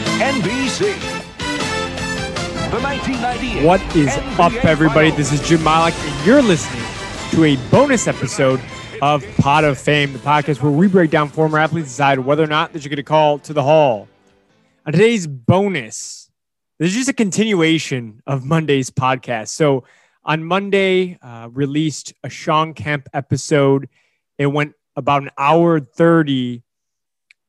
On NBC. The 1998 What is NBA up, everybody? This is Jim Malik, and you're listening to a bonus episode of Pot of Fame, the podcast where we break down former athletes, decide whether or not that you're going to call to the hall. On today's bonus, this is just a continuation of Monday's podcast. So on Monday, uh, released a Shawn Kemp episode. It went about an hour 30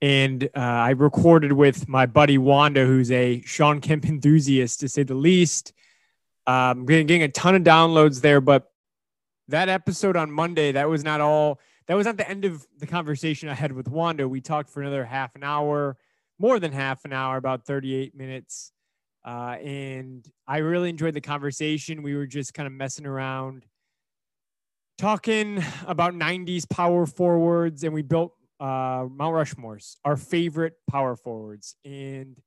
and uh, I recorded with my buddy Wando, who's a Shawn Kemp enthusiast to say the least. Um, getting, a ton of downloads there, but that episode on Monday, that was not all. That was not the end of the conversation I had with Wando. We talked for another half an hour, more than half an hour, about 38 minutes. Uh, and I really enjoyed the conversation. We were just kind of messing around, talking about 90s power forwards, and we built uh, Mount Rushmore's, our favorite power forwards. And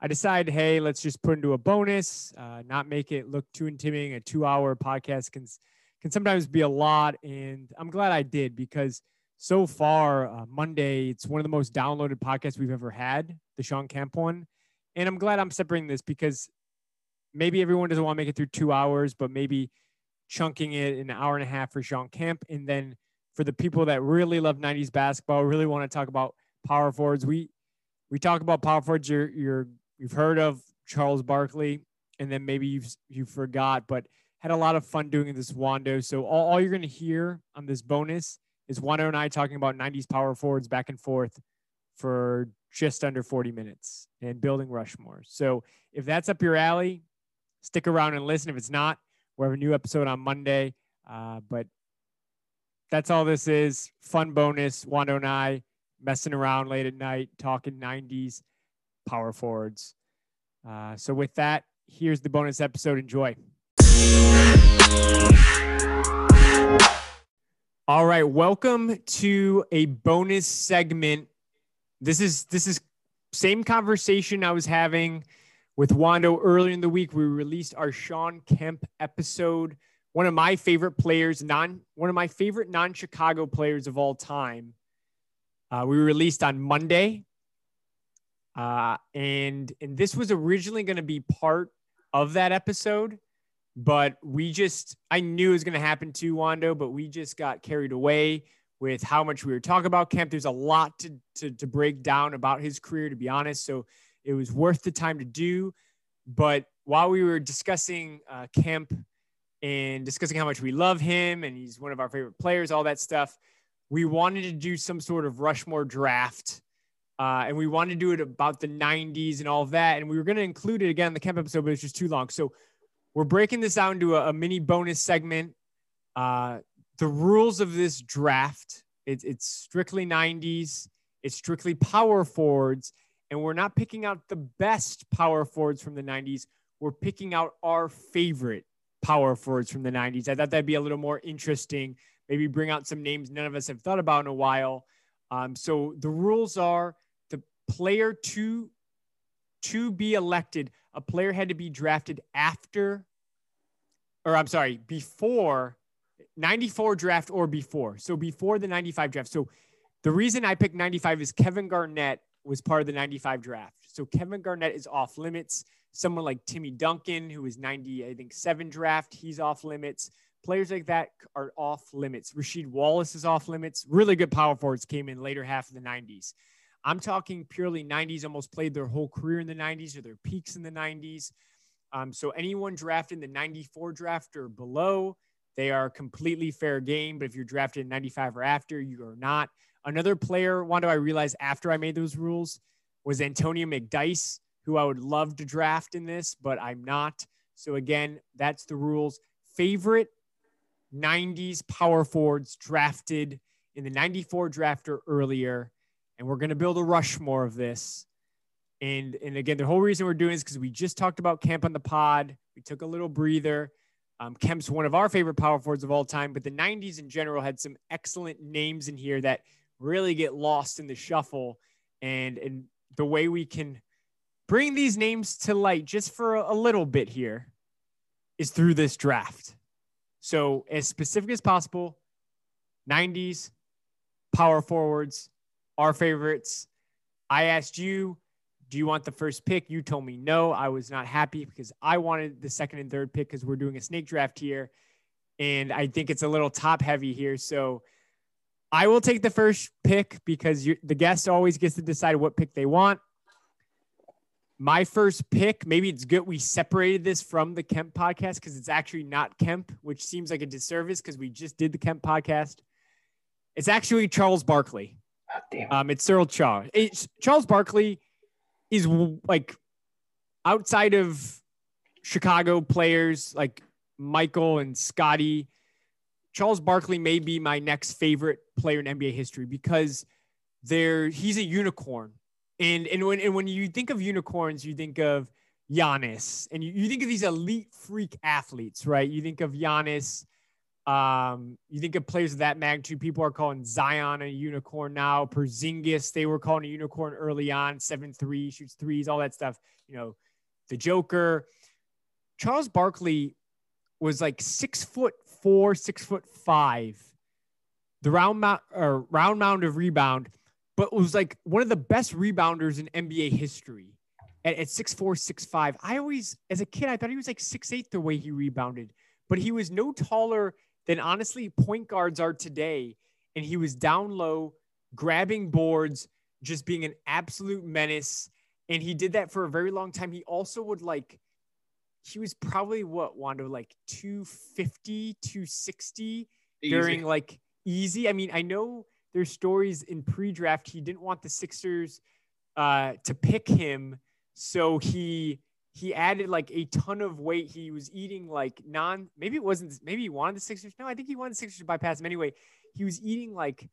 I decided, hey, let's just put into a bonus, uh, not make it look too intimidating. A two hour podcast can, can sometimes be a lot. And I'm glad I did because so far, uh, Monday, it's one of the most downloaded podcasts we've ever had, the Shawn Kemp one. And I'm glad I'm separating this because maybe everyone doesn't want to make it through two hours, but maybe chunking it an hour and a half for Shawn Kemp and then for the people that really love 90s basketball, really want to talk about power forwards. We we talk about power forwards you're you're you've heard of Charles Barkley, and then maybe you've you forgot, but had a lot of fun doing this Wando. So all, all you're gonna hear on this bonus is Wando and I talking about 90s power forwards back and forth for just under 40 minutes and building Rushmore. So if that's up your alley, stick around and listen. If it's not, we have a new episode on Monday. Uh, but that's all this is. Fun bonus. Wando and I messing around late at night, talking 90s power forwards. Uh, so with that, here's the bonus episode. Enjoy. All right, welcome to a bonus segment. This is this is same conversation I was having with Wando earlier in the week. We released our Shawn Kemp episode one of my favorite players, non one of my favorite non-Chicago players of all time. Uh, we released on Monday, uh, and and this was originally going to be part of that episode, but we just I knew it was going to happen to Wando, but we just got carried away with how much we were talking about Kemp. There's a lot to to, to break down about his career, to be honest. So it was worth the time to do. But while we were discussing uh, Kemp and discussing how much we love him and he's one of our favorite players, all that stuff. We wanted to do some sort of Rushmore draft. Uh, and we wanted to do it about the 90s and all that. And we were going to include it again in the Kemp episode, but it's just too long. So we're breaking this out into a, a mini bonus segment. Uh, the rules of this draft it's, it's strictly 90s, it's strictly power forwards. And we're not picking out the best power forwards from the 90s. We're picking out our favorite power forwards from the 90s. I thought that'd be a little more interesting. Maybe bring out some names none of us have thought about in a while. Um, so the rules are the player to to be elected, a player had to be drafted after, or I'm sorry, before 94 draft or before. So before the 95 draft. So the reason I picked 95 is Kevin Garnett was part of the 95 draft. So Kevin Garnett is off limits someone like Timmy Duncan, who was 90, I think, seven draft, he's off limits. Players like that are off limits. Rasheed Wallace is off limits. Really good power forwards came in later half of the 90s. I'm talking purely 90s, almost played their whole career in the 90s or their peaks in the 90s. Um, so anyone drafted in the 94 draft or below, they are completely fair game. But if you're drafted in 95 or after, you are not. Another player, one do I realize after I made those rules, was Antonio McDyess, who I would love to draft in this, but I'm not. So again, that's the rules. Favorite 90s power forwards drafted in the 94 draft or earlier. And we're going to build a Rushmore of this. And, and again, the whole reason we're doing this because we just talked about Kemp on the pod. We took a little breather. Um, Kemp's one of our favorite power forwards of all time, but the 90s in general had some excellent names in here that really get lost in the shuffle. And, and the way we can bring these names to light just for a little bit here is through this draft. So, as specific as possible, 90s, power forwards, our favorites. I asked you, Do you want the first pick? You told me no. I was not happy because I wanted the second and third pick because we're doing a snake draft here. And I think it's a little top heavy here. So I will take the first pick because the guest always gets to decide what pick they want. My first pick, maybe it's good we separated this from the Kemp podcast because it's actually not Kemp, which seems like a disservice because we just did the Kemp podcast. It's actually Charles Barkley. Oh, um, it's Sir Charles. It's, Charles Barkley is like outside of Chicago players like Michael and Scottie Charles Barkley may be my next favorite player in NBA history because there he's a unicorn. And and when and when you think of unicorns, you think of Giannis, and you, you think of these elite freak athletes, right? You think of Giannis. Um, you think of players of that magnitude. People are calling Zion a unicorn now. Porzingis, they were calling a unicorn early on. Seven three shoots threes, all that stuff. You know, the Joker. Charles Barkley was like six foot four, six foot five, the round mount or round mound of rebound, but was like one of the best rebounders in NBA history at, at six four, six five. I always, as a kid, I thought he was like six eight the way he rebounded, but he was no taller than honestly point guards are today. And he was down low, grabbing boards, just being an absolute menace. And he did that for a very long time. He also would like he was probably what Wando like 250, 260 easy. during like easy. I mean, I know there's stories in pre-draft he didn't want the Sixers uh, to pick him, so he he added like a ton of weight. He was eating like non. Maybe it wasn't. Maybe he wanted the Sixers. No, I think he wanted the Sixers to bypass him anyway. He was eating like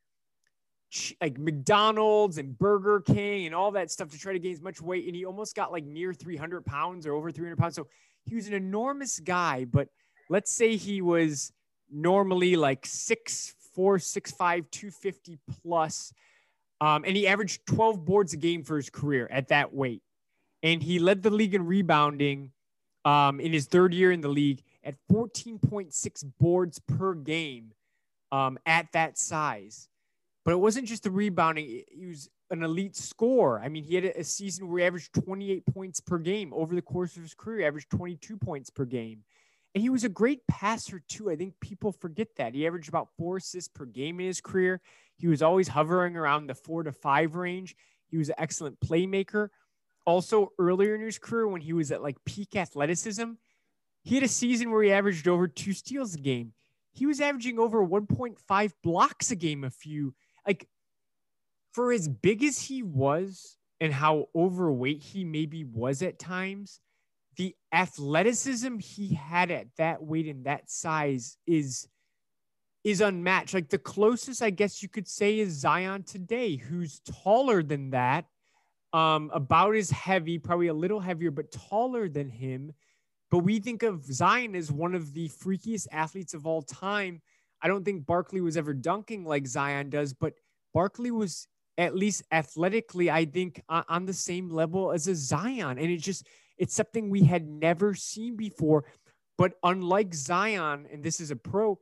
like McDonald's and Burger King and all that stuff to try to gain as much weight. And he almost got like near 300 pounds or over 300 pounds. So he was an enormous guy, but let's say he was normally like six four, six five, 250 plus. Um, and he averaged 12 boards a game for his career at that weight. And he led the league in rebounding um, in his third year in the league at 14.6 boards per game um, at that size. But it wasn't just the rebounding, he was an elite scorer. I mean, he had a season where he averaged 28 points per game over the course of his career, he averaged 22 points per game. And he was a great passer too. I think people forget that. He averaged about four assists per game in his career. He was always hovering around the four to five range. He was an excellent playmaker. Also, earlier in his career, when he was at like peak athleticism, he had a season where he averaged over two steals a game. He was averaging over 1.5 blocks a game a few like for as big as he was and how overweight he maybe was at times, the athleticism he had at that weight and that size is is unmatched. Like the closest I guess you could say is Zion today, who's taller than that, um, about as heavy, probably a little heavier, but taller than him. But we think of Zion as one of the freakiest athletes of all time. I don't think Barkley was ever dunking like Zion does, but Barkley was at least athletically, I think, on the same level as a Zion. And it just, it's something we had never seen before. But unlike Zion, and this is a pro,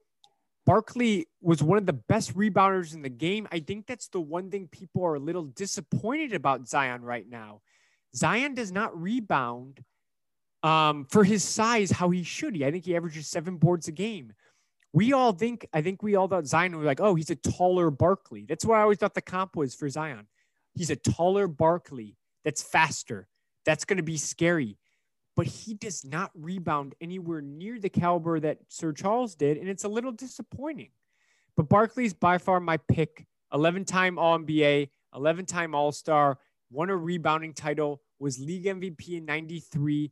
Barkley was one of the best rebounders in the game. I think that's the one thing people are a little disappointed about Zion right now. Zion does not rebound um, for his size how he should. He, I think he averages seven boards a game we all think, I think we all thought Zion was like, oh, he's a taller Barkley. That's what I always thought the comp was for Zion. He's a taller Barkley that's faster. That's going to be scary. But he does not rebound anywhere near the caliber that Sir Charles did. And it's a little disappointing. But Barkley's by far my pick 11 time All NBA, 11 time All Star, won a rebounding title, was league MVP in 93.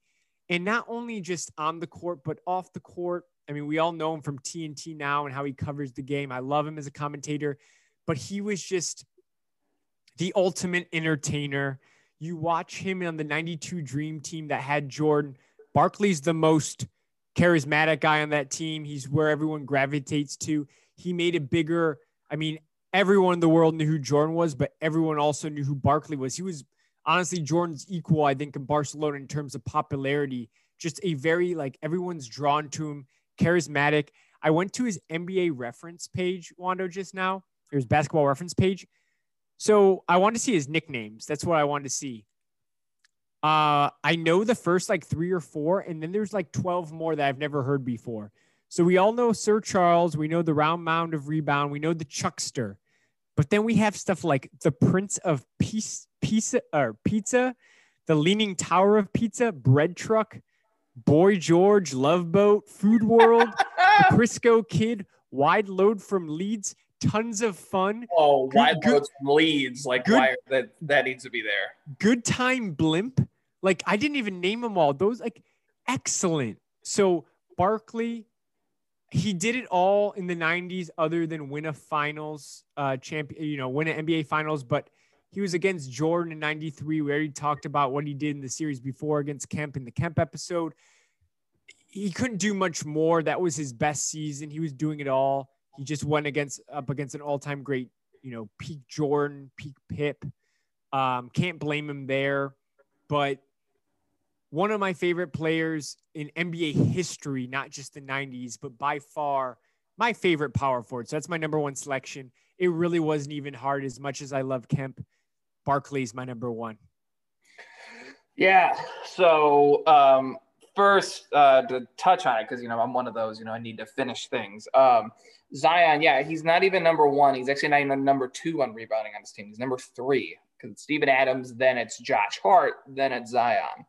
And not only just on the court, but off the court, I mean, we all know him from TNT now and how he covers the game. I love him as a commentator, but he was just the ultimate entertainer. You watch him on the 92 Dream team that had Jordan. Barkley's the most charismatic guy on that team. He's where everyone gravitates to. He made it bigger. I mean, everyone in the world knew who Jordan was, but everyone also knew who Barkley was. He was honestly Jordan's equal, I think, in Barcelona in terms of popularity. Just a very like everyone's drawn to him charismatic. I went to his NBA reference page, Wando, just now, his basketball reference page. So I wanted to see his nicknames. That's what I wanted to see. Uh, I know the first like three or four, and then there's like 12 more that I've never heard before. So we all know Sir Charles. We know the round mound of rebound. We know the Chuckster. But then we have stuff like the Prince of Peace, Pizza, or Pizza, the Leaning Tower of Pizza, Bread Truck, Boy George, Love Boat, Food World, the Crisco Kid, Wide Load from Leeds, tons of fun. Oh, good, wide Load from Leeds, like good, why that that needs to be there. Good time blimp, like I didn't even name them all. Those like excellent. So Barkley, he did it all in the 90s other than win a finals uh champion you know win an nba finals but he was against jordan in 93 we already talked about what he did in the series before against kemp in the kemp episode he couldn't do much more that was his best season he was doing it all he just went against up against an all-time great you know peak jordan peak pip um can't blame him there but one of my favorite players in NBA history, not just the 90s, but by far my favorite power forward. So that's my number one selection. It really wasn't even hard as much as I love Kemp. Barkley's my number one. Yeah. So um, first, uh, to touch on it, because you know I'm one of those. You know, I need to finish things. Um, Zion, yeah, he's not even number one. He's actually not even number two on rebounding on his team. He's number three because it's Steven Adams, then it's Josh Hart, then it's Zion.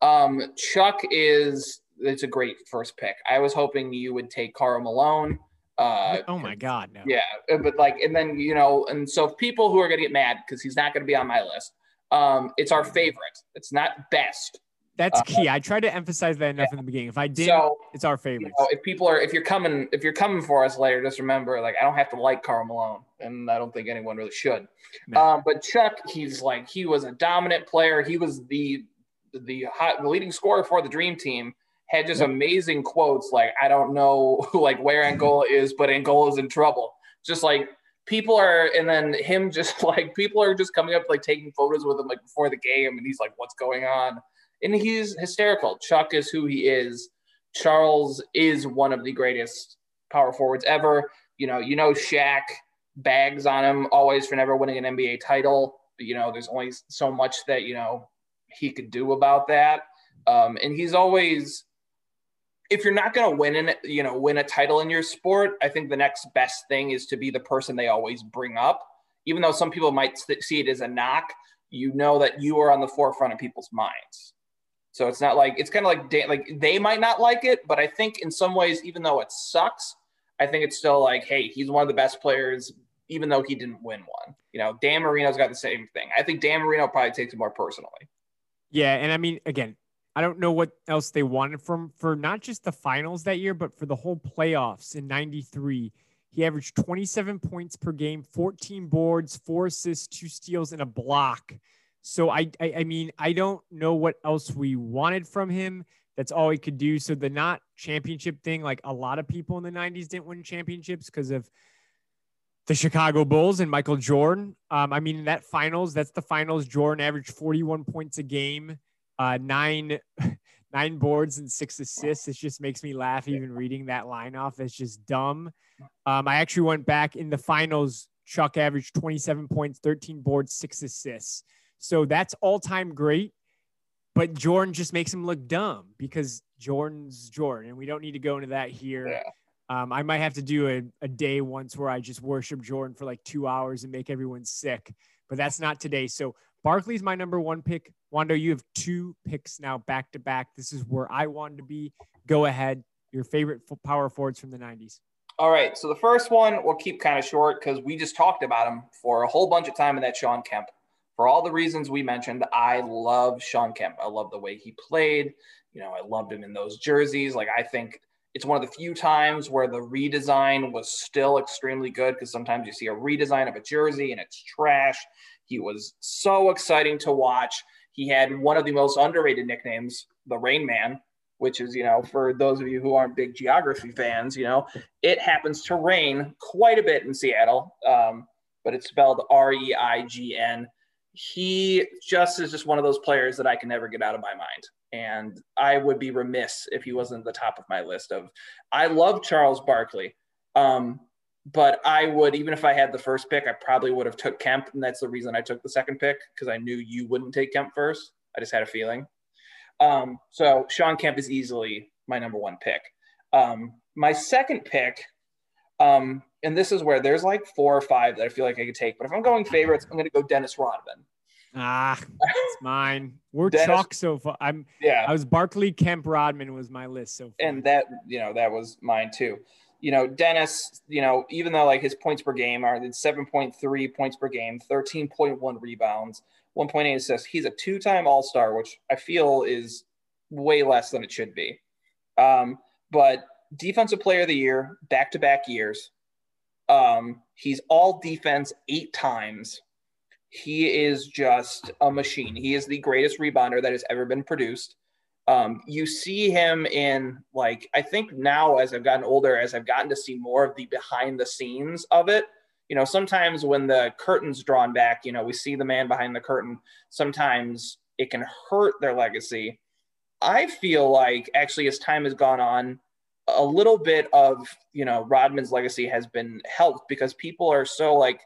Um, Chuck is it's a great first pick. I was hoping you would take Karl Malone. Uh, oh my God, no. Yeah, uh, but like, and then you know, and so people who are gonna get mad because he's not gonna be on my list. Um, it's our favorite. It's not best. That's uh, key. I tried to emphasize that enough yeah. in the beginning. If I did, so, it's our favorite. You know, if people are, if you're coming, if you're coming for us later, just remember, like, I don't have to like Karl Malone, and I don't think anyone really should. No. Um, but Chuck, he's like, he was a dominant player. He was the the, hot, the leading scorer for the Dream Team, had just amazing quotes like, "I don't know like where Angola is, but Angola's in trouble." Just like people are, and then him just like people are just coming up like taking photos with him like before the game, and he's like, "What's going on?" And he's hysterical. Chuck is who he is. Charles is one of the greatest power forwards ever. You know, you know Shaq bags on him always for never winning an NBA title. You know, there's only so much that you know he could do about that. Um, and he's always, if you're not going to win in, you know, win a title in your sport, I think the next best thing is to be the person they always bring up. Even though some people might see it as a knock, you know that you are on the forefront of people's minds. So it's not like it's kind of like like they might not like it, but I think in some ways, even though it sucks, I think it's still like, hey, he's one of the best players, even though he didn't win one. You know, Dan Marino's got the same thing. I think Dan Marino probably takes it more personally. Yeah, and I mean, again, I don't know what else they wanted from for not just the finals that year, but for the whole playoffs in '93. He averaged 27 points per game, 14 boards, four assists, two steals, and a block. So I, I, I mean, I don't know what else we wanted from him. That's all he could do. So the not championship thing, like a lot of people in the 90s didn't win championships because of the Chicago Bulls and Michael Jordan. Um, I mean, that finals, that's the finals. Jordan averaged 41 points a game, uh, nine, nine boards and six assists. It just makes me laugh even reading that line off. It's just dumb. Um, I actually went back in the finals. Chuck averaged 27 points, 13 boards, six assists. So that's all time great. But Jordan just makes him look dumb because Jordan's Jordan. And we don't need to go into that here. Yeah. Um, I might have to do a, a day once where I just worship Jordan for like two hours and make everyone sick, but that's not today. So Barkley's my number one pick. Wando, you have two picks now back to back. This is where I wanted to be. Go ahead. Your favorite power forwards from the 90s. All right. So the first one we'll keep kind of short because we just talked about him for a whole bunch of time in that Shawn Kemp. For all the reasons we mentioned, I love Shawn Kemp. I love the way he played. You know, I loved him in those jerseys. Like I think it's one of the few times where the redesign was still extremely good because sometimes you see a redesign of a jersey and it's trash. He was so exciting to watch. He had one of the most underrated nicknames, the Rain Man, which is, you know, for those of you who aren't big geography fans, you know, it happens to rain quite a bit in Seattle, um, but it's spelled R E I G N. He just is just one of those players that I can never get out of my mind and I would be remiss if he wasn't at the top of my list of. I love Charles Barkley, um, but I would even if I had the first pick, I probably would have took Kemp, and that's the reason I took the second pick because I knew you wouldn't take Kemp first. I just had a feeling. Um, so Shawn Kemp is easily my number one pick. Um, my second pick, um, and this is where there's like four or five that I feel like I could take, but if I'm going favorites, I'm going to go Dennis Rodman. Ah, it's mine. We're Dennis, chalk so far. I'm yeah. I was Barkley, Kemp, Rodman was my list so far. And that you know that was mine too. You know, Dennis. You know, even though like his points per game are seven point three points per game, thirteen point one rebounds, one point eight assists. He's a two time All Star, which I feel is way less than it should be. Um, but defensive player of the year, back to back years. Um, he's all defense eight times he is just a machine. He is the greatest rebounder that has ever been produced. Um, you see him in like I think now as I've gotten older, as I've gotten to see more of the behind the scenes of it. You know, sometimes when the curtain's drawn back, you know, we see the man behind the curtain. Sometimes it can hurt their legacy. I feel like actually as time has gone on, a little bit of you know Rodman's legacy has been helped because people are so like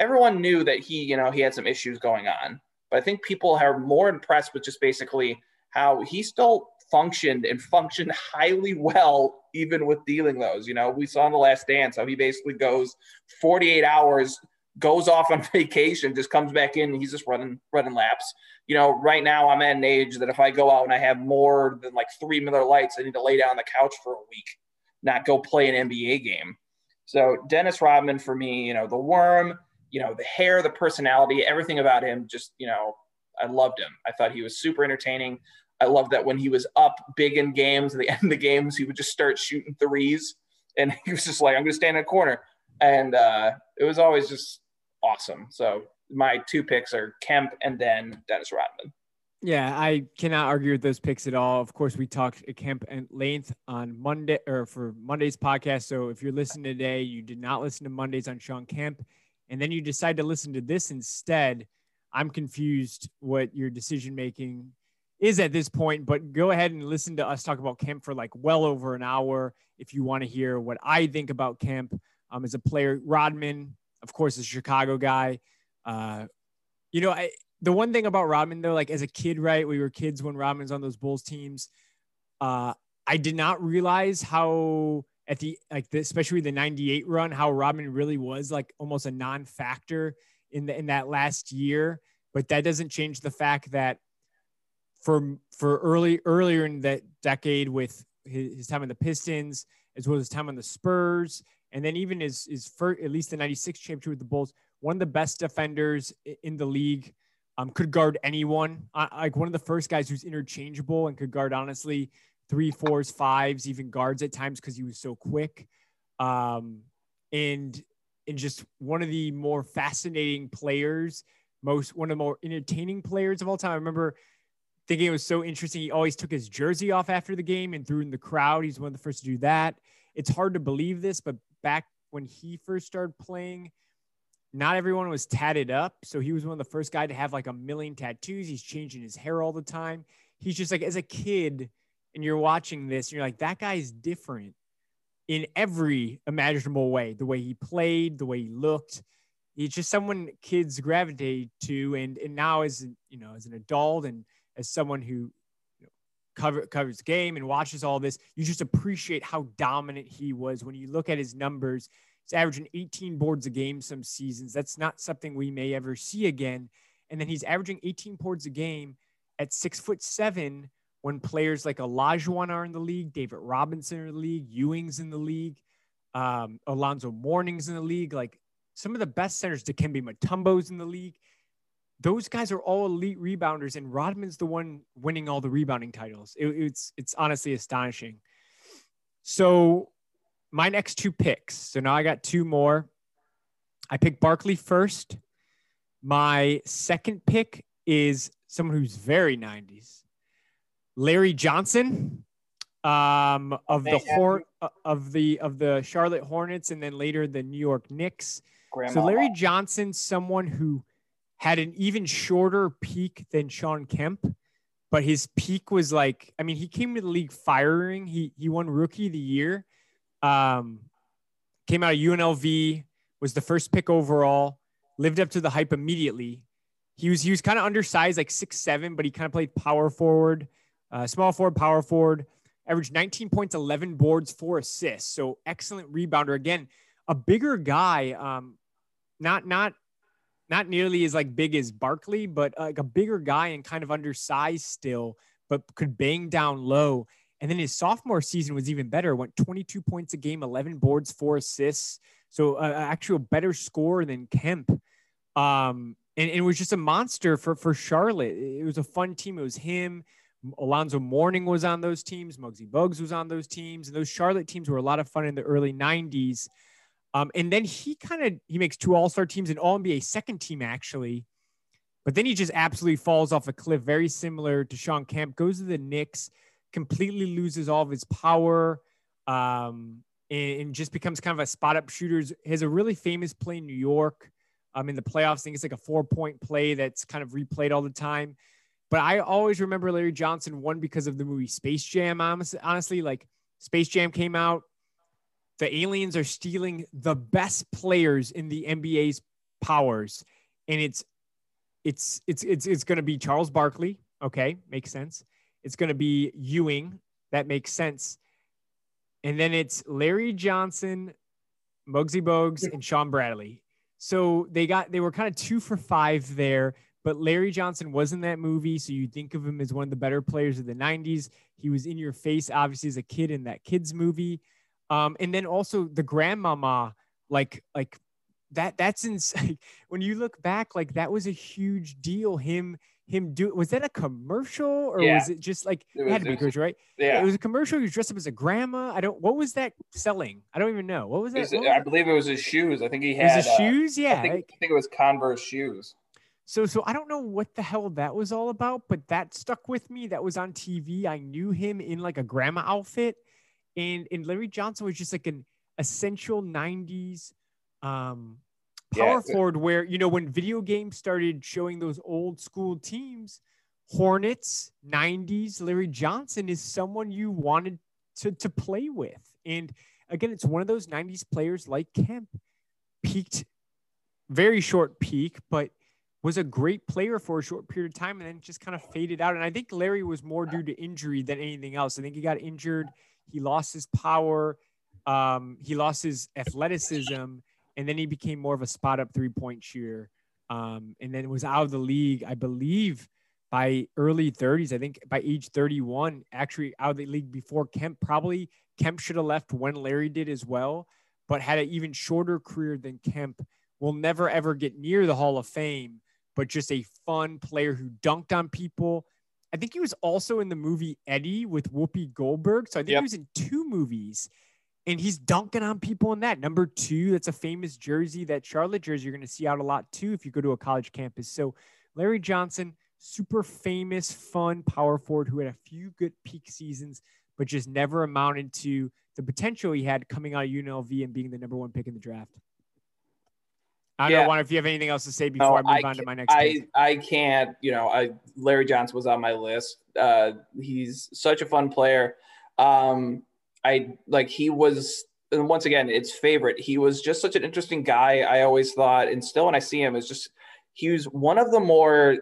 everyone knew that he, you know, he had some issues going on. But I think people are more impressed with just basically how he still functioned and functioned highly well, even with dealing those. You know, we saw in the last dance how he basically goes 48 hours, goes off on vacation, just comes back in, and he's just running running laps. You know, right now I'm at an age that if I go out and I have more than like three Miller Lites, I need to lay down on the couch for a week, not go play an NBA game. So Dennis Rodman for me, you know, the worm, you know, the hair, the personality, everything about him, just, you know, I loved him. I thought he was super entertaining. I love that when he was up big in games, at the end of the games, he would just start shooting threes. And he was just like, I'm going to stand in a corner. And uh, it was always just awesome. So my two picks are Kemp and then Dennis Rodman. Yeah, I cannot argue with those picks at all. Of course, we talked Kemp at length on Monday or for Monday's podcast. So if you're listening today, you did not listen to Mondays on Shawn Kemp and then you decide to listen to this instead, I'm confused what your decision making is at this point. But go ahead and listen to us talk about Kemp for like well over an hour if you want to hear what I think about Kemp um, as a player. Rodman, of course, is a Chicago guy. Uh, you know, I, the one thing about Rodman though, like as a kid, right? We were kids when Rodman's on those Bulls teams. Uh, I did not realize how at the like the, especially the 98 run how Rodman really was like almost a non-factor in the in that last year but that doesn't change the fact that for for early earlier in that decade with his, his time in the Pistons as well as his time on the Spurs and then even his his first at least the 96 championship with the Bulls one of the best defenders in the league um, could guard anyone like one of the first guys who's interchangeable and could guard honestly three, fours, fives, even guards at times because he was so quick. Um, and and just one of the more fascinating players, most one of the more entertaining players of all time. I remember thinking it was so interesting. He always took his jersey off after the game and threw in the crowd. He's one of the first to do that. It's hard to believe this, but back when he first started playing, not everyone was tatted up. So he was one of the first guy to have like a million tattoos. He's changing his hair all the time. He's just like as a kid, and you're watching this, and you're like, that guy's different in every imaginable way. The way he played, the way he looked. He's just someone kids gravitate to. And and now as you know, as an adult and as someone who cover, covers game and watches all this, you just appreciate how dominant he was. When you look at his numbers, he's averaging 18 boards a game some seasons. That's not something we may ever see again. And then he's averaging 18 boards a game at six foot seven when players like Olajuwon are in the league, David Robinson in the league, Ewing's in the league, um, Alonzo Mourning's in the league, like some of the best centers, Dikembe Mutombo's in the league. Those guys are all elite rebounders, and Rodman's the one winning all the rebounding titles. It, it's it's honestly astonishing. So my next two picks. So now I got two more. I picked Barkley first. My second pick is someone who's very 90s. Larry Johnson um, of the Hor- uh, of the of the Charlotte Hornets and then later the New York Knicks. Grandma. So Larry Johnson, someone who had an even shorter peak than Shawn Kemp, but his peak was like, I mean, he came to the league firing. He he won Rookie of the Year. Um, came out of UNLV, was the first pick overall, lived up to the hype immediately, he was he was kind of undersized, like six seven, but he kind of played power forward, uh, small forward, power forward. Averaged 19 points, 11 boards, four assists. So excellent rebounder. Again, a bigger guy, um, not not not nearly as like big as Barkley, but uh, like a bigger guy and kind of undersized still, but could bang down low. And then his sophomore season was even better. Went 22 points a game, 11 boards, four assists. So uh, actual better score than Kemp. Um, and, and, it was just a monster for for Charlotte. It was a fun team. It was him. Alonzo Mourning was on those teams. Muggsy Bogues was on those teams. And those Charlotte teams were a lot of fun in the early 90s. Um, and then he kind of he makes two All Star teams and All NBA second team actually, but then he just absolutely falls off a cliff. Very similar to Shawn Kemp. Goes to the Knicks, completely loses all of his power, um, and, and, just becomes kind of a spot up shooter. Has a really famous play in New York, um, in the playoffs. I think it's like a four point play that's kind of replayed all the time. But I always remember Larry Johnson one because of the movie Space Jam. Honestly, honestly like Space Jam came out the aliens are stealing the best players in the NBA's powers, and it's it's it's it's it's going to be Charles Barkley. Okay, makes sense. It's going to be Ewing. That makes sense. And then it's Larry Johnson, Muggsy Bogues, and Shawn Bradley. So they got they were kind of two for five there. But Larry Johnson was in that movie, so you think of him as one of the better players of the '90s. He was in your face, obviously, as a kid in that kids movie. Um, and then also the grandmama, like like that that's insane. when you look back, like that was a huge deal. Him him do was that a commercial or yeah. was it just like it, was, it had to be commercial, right? Yeah, it was a commercial. He was dressed up as a grandma. I don't. What was that selling? I don't even know. What was that? Was I believe it was his shoes. I think he had his uh, shoes. Yeah, I think, I think, it was Converse shoes. So so I don't know what the hell that was all about, but that stuck with me. That was on TV. I knew him in like a grandma outfit and and Larry Johnson was just like an essential '90s um, power yeah. forward. Where you know when video games started showing those old school teams, Hornets '90s, Larry Johnson is someone you wanted to to play with. And again, it's one of those '90s players like Kemp, peaked very short peak, but was a great player for a short period of time and then just kind of faded out. And I think Larry was more due to injury than anything else. I think he got injured he lost his power. Um, he lost his athleticism, and then he became more of a spot up three point shooter. Um, and then was out of the league, I believe, by early 30s. I think by age 31, actually out of the league before Kemp. Probably Kemp should have left when Larry did as well, but had an even shorter career than Kemp. Will never ever get near the Hall of Fame, but just a fun player who dunked on people, I think he was also in the movie Eddie with Whoopi Goldberg. So I think yep. he was in two movies and he's dunking on people in that. Number two, that's a famous jersey, that Charlotte jersey you're going to see out a lot too if you go to a college campus. So Larry Johnson, super famous, fun power forward who had a few good peak seasons, but just never amounted to the potential he had coming out of UNLV and being the number one pick in the draft. I don't yeah. know, if you have anything else to say before no, I move I on to my next. I I can't. You know, I Larry Johnson was on my list. Uh, he's such a fun player. Um, I like he was. And once again, it's favorite. He was just such an interesting guy. I always thought, and still when I see him, is just he was one of the more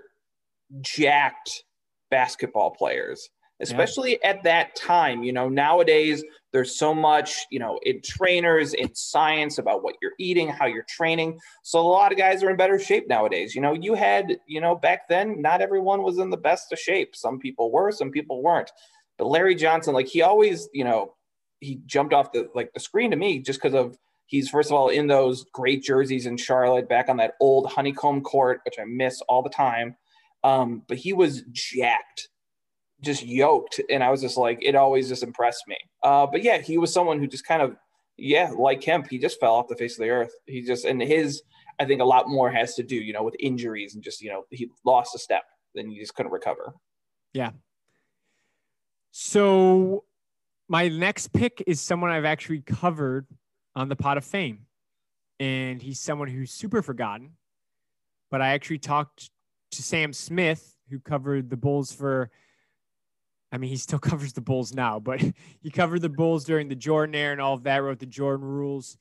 jacked basketball players especially yeah. at that time. You know, nowadays there's so much, you know, in trainers, in science about what you're eating, how you're training. So a lot of guys are in better shape nowadays. You know, you had, you know, back then, not everyone was in the best of shape. Some people were, some people weren't. But Larry Johnson, like he always, you know, he jumped off the like the screen to me just because of he's first of all in those great jerseys in Charlotte back on that old honeycomb court, which I miss all the time. Um, but he was jacked just yoked. And I was just like, it always just impressed me. Uh, but yeah, he was someone who just kind of, yeah, like Kemp, he just fell off the face of the earth. He just, and his, I think a lot more has to do, you know, with injuries and just, you know, he lost a step, then he just couldn't recover. Yeah. So my next pick is someone I've actually covered on the pot of fame. And he's someone who's super forgotten. But I actually talked to Sam Smith, who covered the Bulls for I mean, he still covers the Bulls now, but he covered the Bulls during the Jordan era and all of that, wrote the Jordan rules.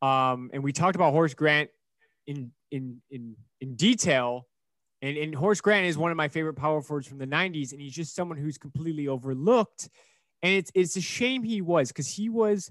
Um, and we talked about Horace Grant in, in, in, in detail. And, and Horace Grant is one of my favorite power forwards from the 90s, and he's just someone who's completely overlooked. And it's it's a shame he was because he was,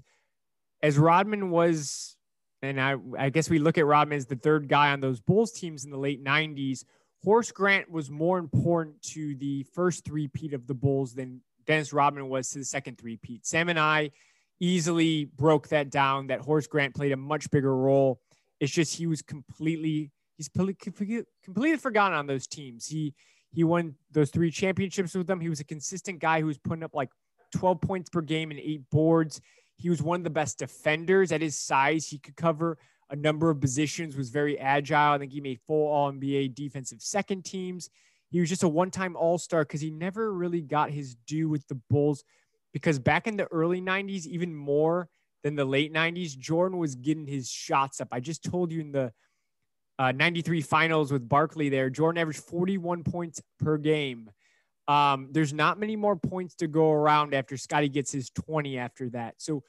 as Rodman was, and I, I guess we look at Rodman as the third guy on those Bulls teams in the late 90s. Horace Grant was more important to the first three-peat of the Bulls than Dennis Rodman was to the second three-peat. Sam and I easily broke that down that Horace Grant played a much bigger role. It's just he was completely he's completely forgotten on those teams. He he won those three championships with them. He was a consistent guy who was putting up like 12 points per game and eight boards. He was one of the best defenders at his size. He could cover a number of positions, was very agile. I think he made full All NBA defensive second teams. He was just a one time All Star because he never really got his due with the Bulls. Because back in the early 90s, even more than the late 90s, Jordan was getting his shots up. I just told you in the uh, 93 finals with Barkley there, Jordan averaged 41 points per game. Um, there's not many more points to go around after Scottie gets his 20 after that. So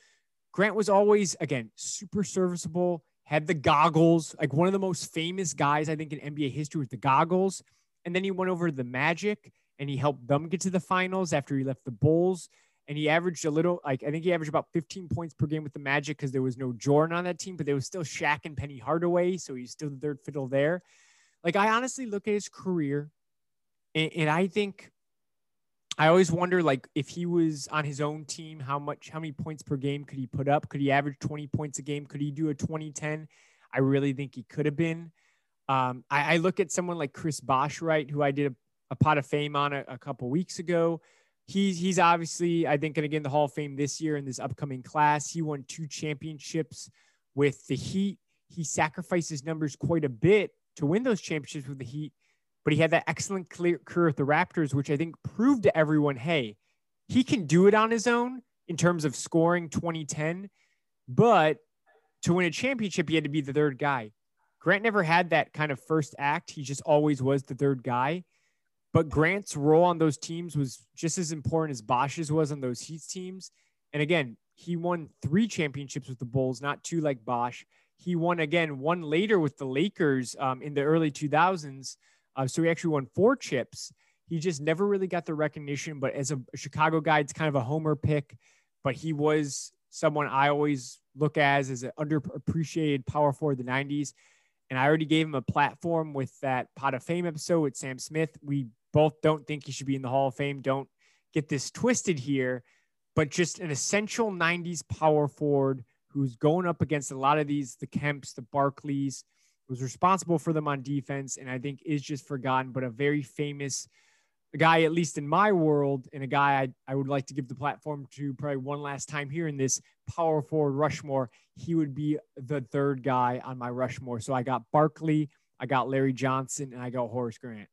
Grant was always, again, super serviceable had the goggles, like one of the most famous guys, I think, in NBA history with the goggles. And then he went over to the Magic and he helped them get to the finals after he left the Bulls. And he averaged a little, like, I think he averaged about 15 points per game with the Magic because there was no Jordan on that team, but there was still Shaq and Penny Hardaway. So he's still the third fiddle there. Like, I honestly look at his career and, and I think I always wonder, like, if he was on his own team, how much, how many points per game could he put up? Could he average 20 points a game? Could he do a 2010? I really think he could have been. Um, I, I, look at someone like Chris Bosh, right, who I did a, a pot of fame on a, a couple weeks ago. He's he's obviously, I think, going to get in the Hall of Fame this year in this upcoming class. He won two championships with the Heat. He sacrificed his numbers quite a bit to win those championships with the Heat but he had that excellent career with the Raptors, which I think proved to everyone, hey, he can do it on his own in terms of scoring 2010, but to win a championship, he had to be the third guy. Grant never had that kind of first act. He just always was the third guy. But Grant's role on those teams was just as important as Bosh's was on those Heat teams. And again, he won three championships with the Bulls, not two like Bosh. He won again one later with the Lakers um, in the early 2000s. Uh, so he actually won four chips. He just never really got the recognition. But as a, Chicago guy, it's kind of a homer pick. But he was someone I always look as as an underappreciated power forward of the 90s. And I already gave him a platform with that Pot of Fame episode with Sam Smith. We both don't think he should be in the Hall of Fame. Don't get this twisted here, but just an essential 90s power forward who's going up against a lot of these, the Kemps, the Barkleys, was responsible for them on defense, and I think is just forgotten, but a very famous guy, at least in my world, and a guy I, I would like to give the platform to probably one last time here in this power forward Rushmore. He would be the third guy on my Rushmore. So I got Barkley, I got Larry Johnson, and I got Horace Grant.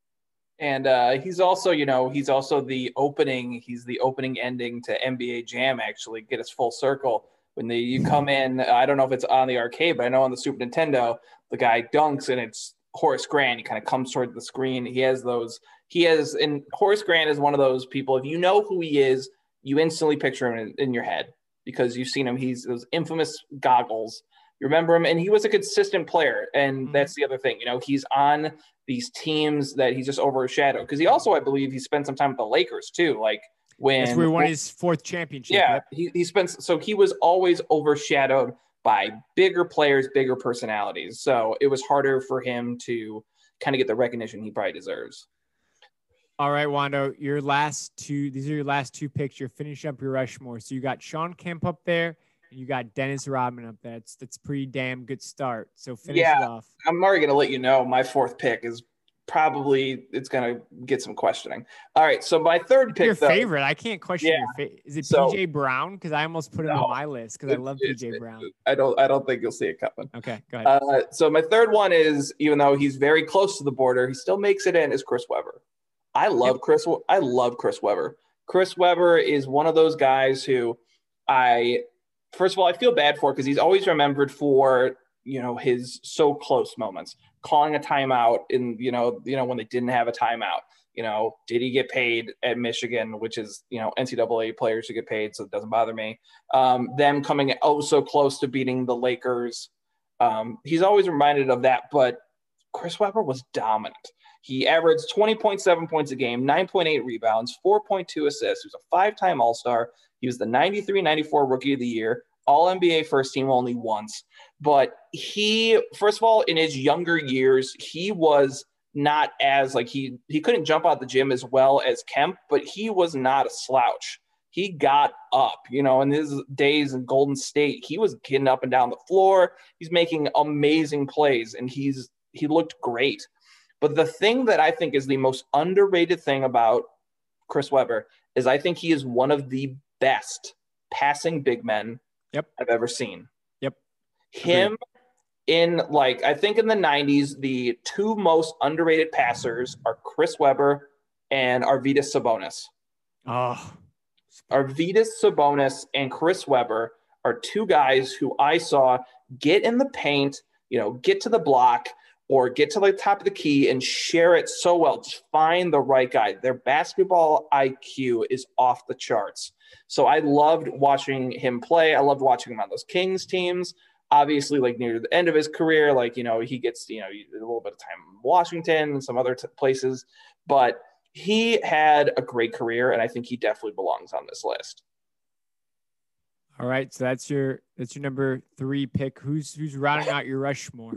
And uh, he's also, you know, he's also the opening. He's the opening ending to NBA Jam. Actually, get us full circle when you come in. I don't know if it's on the arcade, but I know on the Super Nintendo, the guy dunks and it's Horace Grant. He kind of comes toward the screen. He has those. He has, and Horace Grant is one of those people. If you know who he is, you instantly picture him in, in your head because you've seen him. He's those infamous goggles. You remember him, and he was a consistent player. And mm-hmm. that's the other thing. You know, he's on these teams that he's just overshadowed because he also, I believe, he spent some time with the Lakers too. Like when That's where he won his fourth championship. Yeah, yep. he, he spent so he was always overshadowed by bigger players, bigger personalities. So it was harder for him to kind of get the recognition he probably deserves. All right, Wando, your last two, these are your last two picks. You're finishing up your Rushmore. So you got Shawn Kemp up there, and you got Dennis Rodman up there. That's that's pretty damn good start. So finish yeah, it off. I'm already gonna let you know my fourth pick is probably it's going to get some questioning. All right, so my third pick, your though, favorite, I can't question yeah, your favorite. Is it so, PJ Brown? Because I almost put him no, on my list because I love PJ Brown. I don't, I don't think you'll see it coming. Okay, go ahead. Uh, so my third one is, even though he's very close to the border, he still makes it in. Is Chris Webber? I love yep. Chris. I love Chris Webber. Chris Webber is one of those guys who I, first of all, I feel bad for because he's always remembered for you know his so close moments calling a timeout in you know you know when they didn't have a timeout you know did he get paid at michigan which is you know ncaa players who get paid so it doesn't bother me um, them coming oh so close to beating the lakers um, he's always reminded of that but chris webber was dominant He averaged 20.7 points a game, 9.8 rebounds, 4.2 assists. He was a five time All Star. He was the 93 94 Rookie of the Year, All NBA first team only once. But he, first of all, in his younger years, he was not as like he he couldn't jump out the gym as well as Kemp, but he was not a slouch. He got up, you know, in his days in Golden State, he was getting up and down the floor. He's making amazing plays and he's he looked great. But the thing that I think is the most underrated thing about Chris Webber is I think he is one of the best passing big men yep. I've ever seen. Yep. Him in like I think in the 90s, the two most underrated passers are Chris Webber and Arvydas Sabonis. Ah. Oh. Arvydas Sabonis and Chris Webber are two guys who I saw get in the paint, you know, get to the block or get to the top of the key and share it so well. Just find the right guy. Their basketball IQ is off the charts. So I loved watching him play. I loved watching him on those Kings teams. Obviously, like near the end of his career, like, you know, he gets, you know, a little bit of time in Washington and some other t- places. But he had a great career, and I think he definitely belongs on this list. All right, so that's your that's your number three pick. Who's who's rounding out your Rushmore?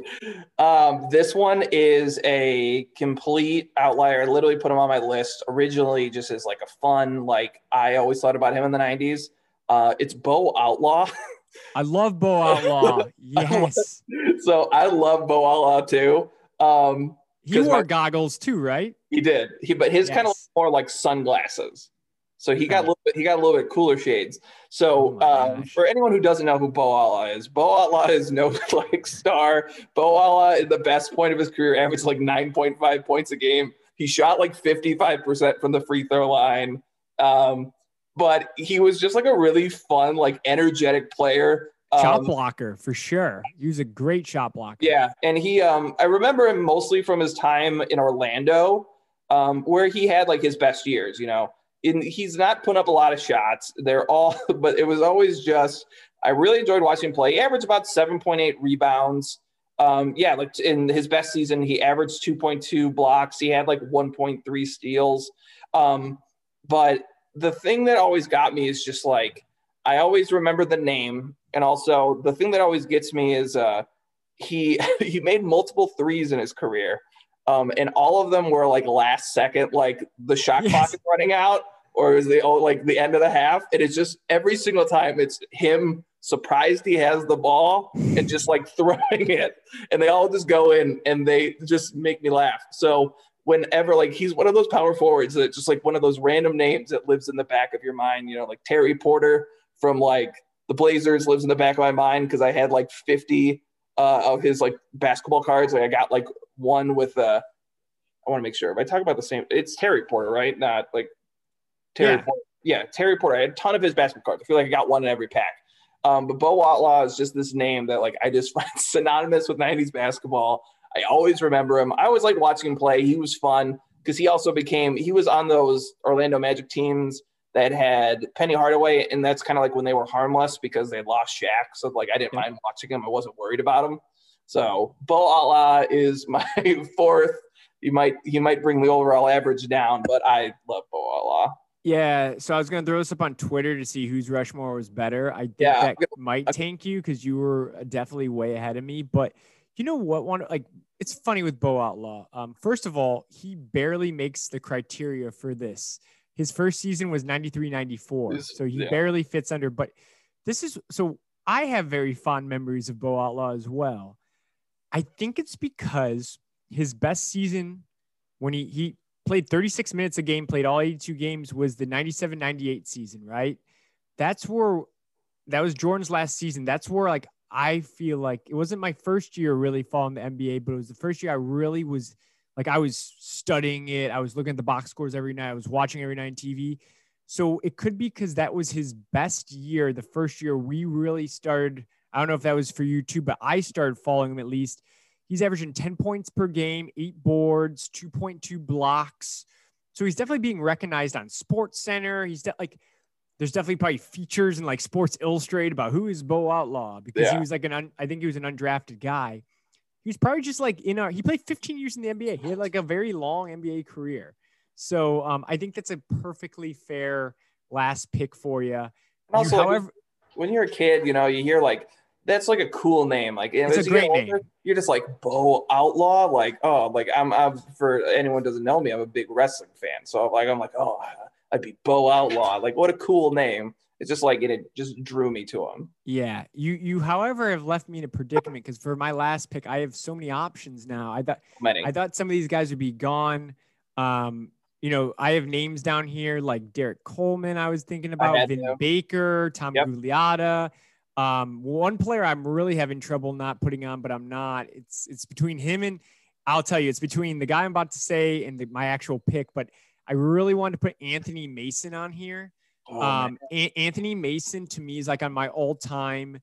Um, this one is a complete outlier. I literally put him on my list originally just as like a fun, like I always thought about him in the '90s. Uh, it's Bo Outlaw. I love Bo Outlaw. Yes. so I love Bo Outlaw too. Um, he wore my, goggles too, right? He did. He but his yes. kind of more like sunglasses. So he got a little bit, he got a little bit cooler shades. So oh um, for anyone who doesn't know who Bo Outlaw is, Bo Outlaw is no like star. Bo Outlaw at the best point of his career averaged like 9.5 points a game. He shot like 55% from the free throw line. Um, but he was just like a really fun, like energetic player. Shot um, blocker for sure. He was a great shot blocker. Yeah, and he, um, I remember him mostly from his time in Orlando, um, where he had like his best years. You know, in, he's not putting up a lot of shots. They're all, but it was always just. I really enjoyed watching him play. He averaged about seven point eight rebounds. Um, yeah, like in his best season, he averaged two point two blocks. He had like one point three steals. Um, but the thing that always got me is just like I always remember the name, and also the thing that always gets me is uh, he he made multiple threes in his career. Um, and all of them were like last second, like the shot yes. clock is running out, or is the oh, like the end of the half. And it's just every single time it's him surprised he has the ball and just like throwing it, and they all just go in and they just make me laugh. So whenever like he's one of those power forwards that just like one of those random names that lives in the back of your mind, you know, like Terry Porter from like the Blazers lives in the back of my mind because I had like 50 uh, of his like basketball cards. Like I got like one with uh I want to make sure if I talk about the same it's Terry Porter, right? Not like Terry yeah. Porter. Yeah, Terry Porter. I had a ton of his basketball cards. I feel like I got one in every pack. Um, but Bo Outlaw is just this name that like I just find synonymous with 90s basketball. I always remember him. I always liked watching him play. He was fun because he also became he was on those Orlando Magic teams that had Penny Hardaway, and that's kind of like when they were harmless because they lost Shaq. So like I didn't mind watching him. I wasn't worried about him. So Bo Outlaw is my fourth. You might you might bring the overall average down, but I love Bo Outlaw. Yeah, so I was gonna throw this up on Twitter to see whose Rushmore was better. I think yeah, that might tank you because you were definitely way ahead of me. But you know what? One like it's funny with Bo Outlaw. Um, first of all, he barely makes the criteria for this. His first season was 93 94. So he yeah. barely fits under. But this is so I have very fond memories of Bo Outlaw as well. I think it's because his best season when he, he played 36 minutes a game, played all 82 games, was the 97 98 season, right? That's where that was Jordan's last season. That's where like I feel like it wasn't my first year really following the NBA, but it was the first year I really was like I was studying it. I was looking at the box scores every night. I was watching every night on TV. So it could be because that was his best year, the first year we really started. I don't know if that was for you too, but I started following him at least. He's averaging 10 points per game, eight boards, 2.2 blocks. So he's definitely being recognized on Sports Center. He's de- like, there's definitely probably features in like Sports Illustrated about who is Bo Outlaw because yeah. he was like an, un- I think he was an undrafted guy. He was probably just like in our. He played 15 years in the NBA. He had like a very long NBA career. So um, I think that's a perfectly fair last pick for you. also, you, however, when you're a kid, you know, you hear like that's like a cool name. Like it's a great older, name. You're just like Bo Outlaw. Like oh, like I'm, I'm for anyone doesn't know me, I'm a big wrestling fan. So like I'm like oh, I'd be Bo Outlaw. Like what a cool name. It's just like it just drew me to him. Yeah, you you however have left me in a predicament because for my last pick, I have so many options now. I thought many. I thought some of these guys would be gone. Um, you know, I have names down here like Derrick Coleman. I was thinking about Vin. Baker, Tom yep. Gugliotta. Um, one player I'm really having trouble not putting on, but I'm not. It's it's between him and I'll tell you, it's between the guy I'm about to say and the, my actual pick. But I really wanted to put Anthony Mason on here. Oh, um, a- Anthony Mason to me is like on my all time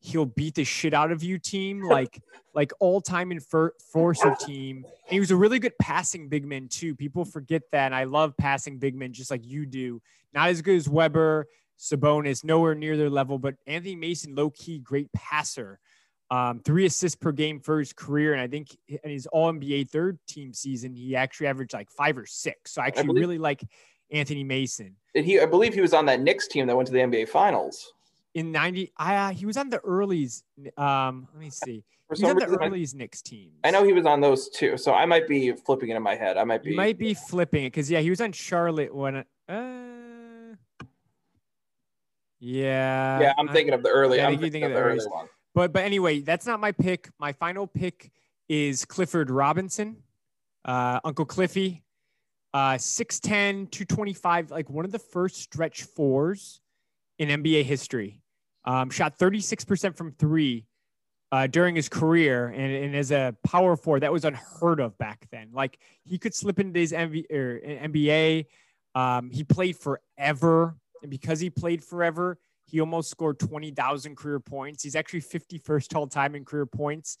he'll beat the shit out of you team, like like all time enforcer team. And he was a really good passing big man too. People forget that. And I love passing big men just like you do. Not as good as Webber, Sabonis, nowhere near their level, but Anthony Mason, low key, great passer. Um, three assists per game for his career, and I think in his All NBA third team season, he actually averaged like five or six. So I actually really like Anthony Mason. And he, I believe, he was on that Knicks team that went to the NBA Finals in 90 I uh, he was on the early's. um let me see he was on the earlies Knicks team. I know he was on those too, so I might be flipping it in my head. I might be you might be flipping it because yeah, he was on Charlotte when uh yeah. Yeah, I'm thinking of the early. Yeah, I'm thinking, thinking of the, early one. But but anyway, that's not my pick. My final pick is Clifford Robinson, uh, Uncle Cliffy, uh, 6'10, 225, like one of the first stretch fours in NBA history. Um, shot 36% from three uh, during his career, and, and, as a power four, that was unheard of back then. Like he could slip into his MV, er, NBA. Um, he played forever, and because he played forever, he almost scored 20,000 career points. He's actually 51st all time in career points.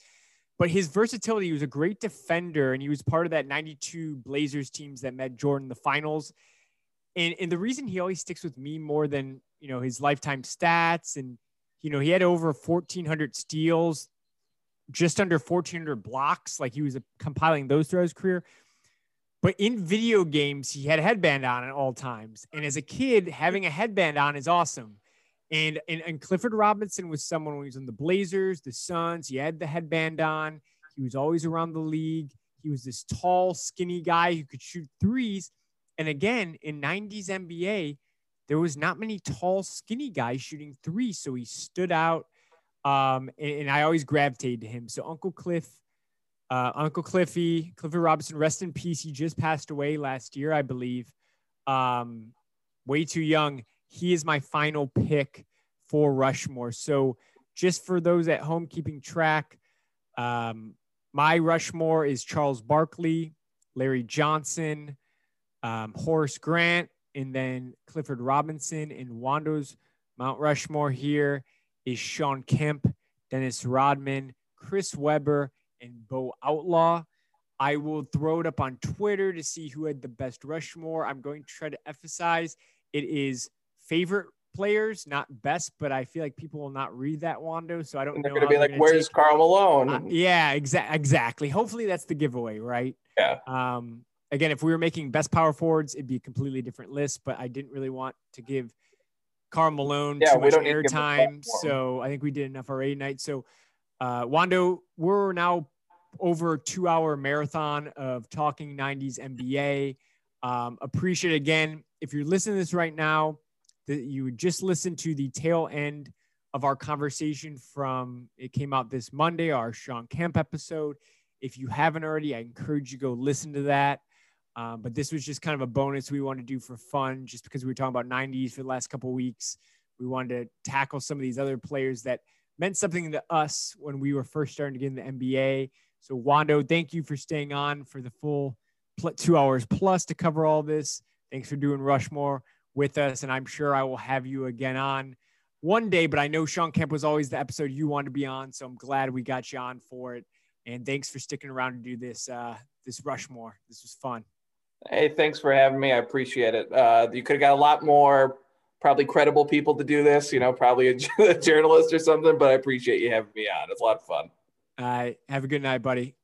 But his versatility, he was a great defender, and he was part of that 92 Blazers teams that met Jordan in the finals. And, and the reason he always sticks with me more than you know his lifetime stats and you know he had over 1400 steals just under 1400 blocks like he was compiling those throughout his career. But in video games he had a headband on at all times. And as a kid having a headband on is awesome and, and and clifford robinson was someone when he was in the blazers the suns he had the headband on he was always around the league he was this tall skinny guy who could shoot threes and again in 90s nba there was not many tall, skinny guys shooting three, so he stood out. Um, and, and, I always gravitated to him. So Uncle Cliff, uh, Uncle Cliffy, Clifford Robinson, rest in peace. He just passed away last year, I believe. Um, way too young. He is my final pick for Rushmore. So just for those at home keeping track, um, my Rushmore is Charles Barkley, Larry Johnson, um, Horace Grant, and then Clifford Robinson and Wando's Mount Rushmore here is Shawn Kemp, Dennis Rodman, Chris Webber, and Bo Outlaw. I will throw it up on Twitter to see who had the best Rushmore. I'm going to try to emphasize it is favorite players, not best, but I feel like people will not read that Wando, so I don't. And they're going to be like, "Where's Karl Malone?" Uh, yeah, exa- exactly. Hopefully, that's the giveaway, right? Yeah. Um, again, if we were making best power forwards, it'd be a completely different list. But I didn't really want to give Karl Malone yeah, too much airtime, so I think we did enough already tonight. So, uh, Wando, we're now over a two-hour marathon of talking '90s NBA. Um, appreciate again if you're listening to this right now that you would just listen to the tail end of our conversation from it came out this Monday, our Shawn Kemp episode. If you haven't already, I encourage you to go listen to that. Um, but this was just kind of a bonus we wanted to do for fun, just because we were talking about 90s for the last couple weeks. We wanted to tackle some of these other players that meant something to us when we were first starting to get in the NBA. So, Wando, thank you for staying on for the full two hours plus to cover all this. Thanks for doing Rushmore with us. And I'm sure I will have you again on one day, but I know Shawn Kemp was always the episode you wanted to be on. So I'm glad we got you on for it. And thanks for sticking around to do this, uh, this Rushmore. This was fun. Hey, thanks for having me. I appreciate it. Uh, you could have got a lot more probably credible people to do this, you know, probably a, a, journalist or something, but I appreciate you having me on. It's a lot of fun. All right. Have a good night, buddy.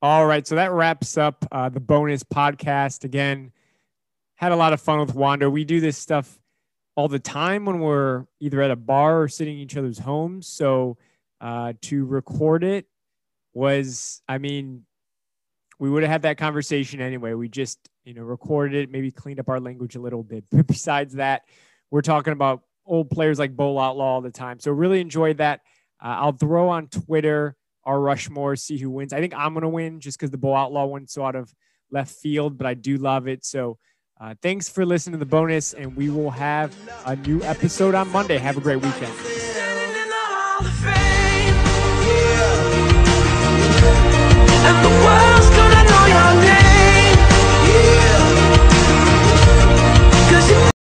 All right. So that wraps up uh, the bonus podcast. Again, had a lot of fun with Wando. We do this stuff all the time when we're either at a bar or sitting in each other's homes. So uh, to record it was, I mean, we would have had that conversation anyway. We just, you know, recorded it, maybe cleaned up our language a little bit. But besides that, we're talking about old players like Bo Outlaw all the time. So really enjoyed that. Uh, I'll throw on Twitter our Rushmore, see who wins. I think I'm going to win just because the Bo Outlaw went so out of left field, but I do love it. So uh, thanks for listening to the bonus, and we will have a new episode on Monday. Have a great weekend.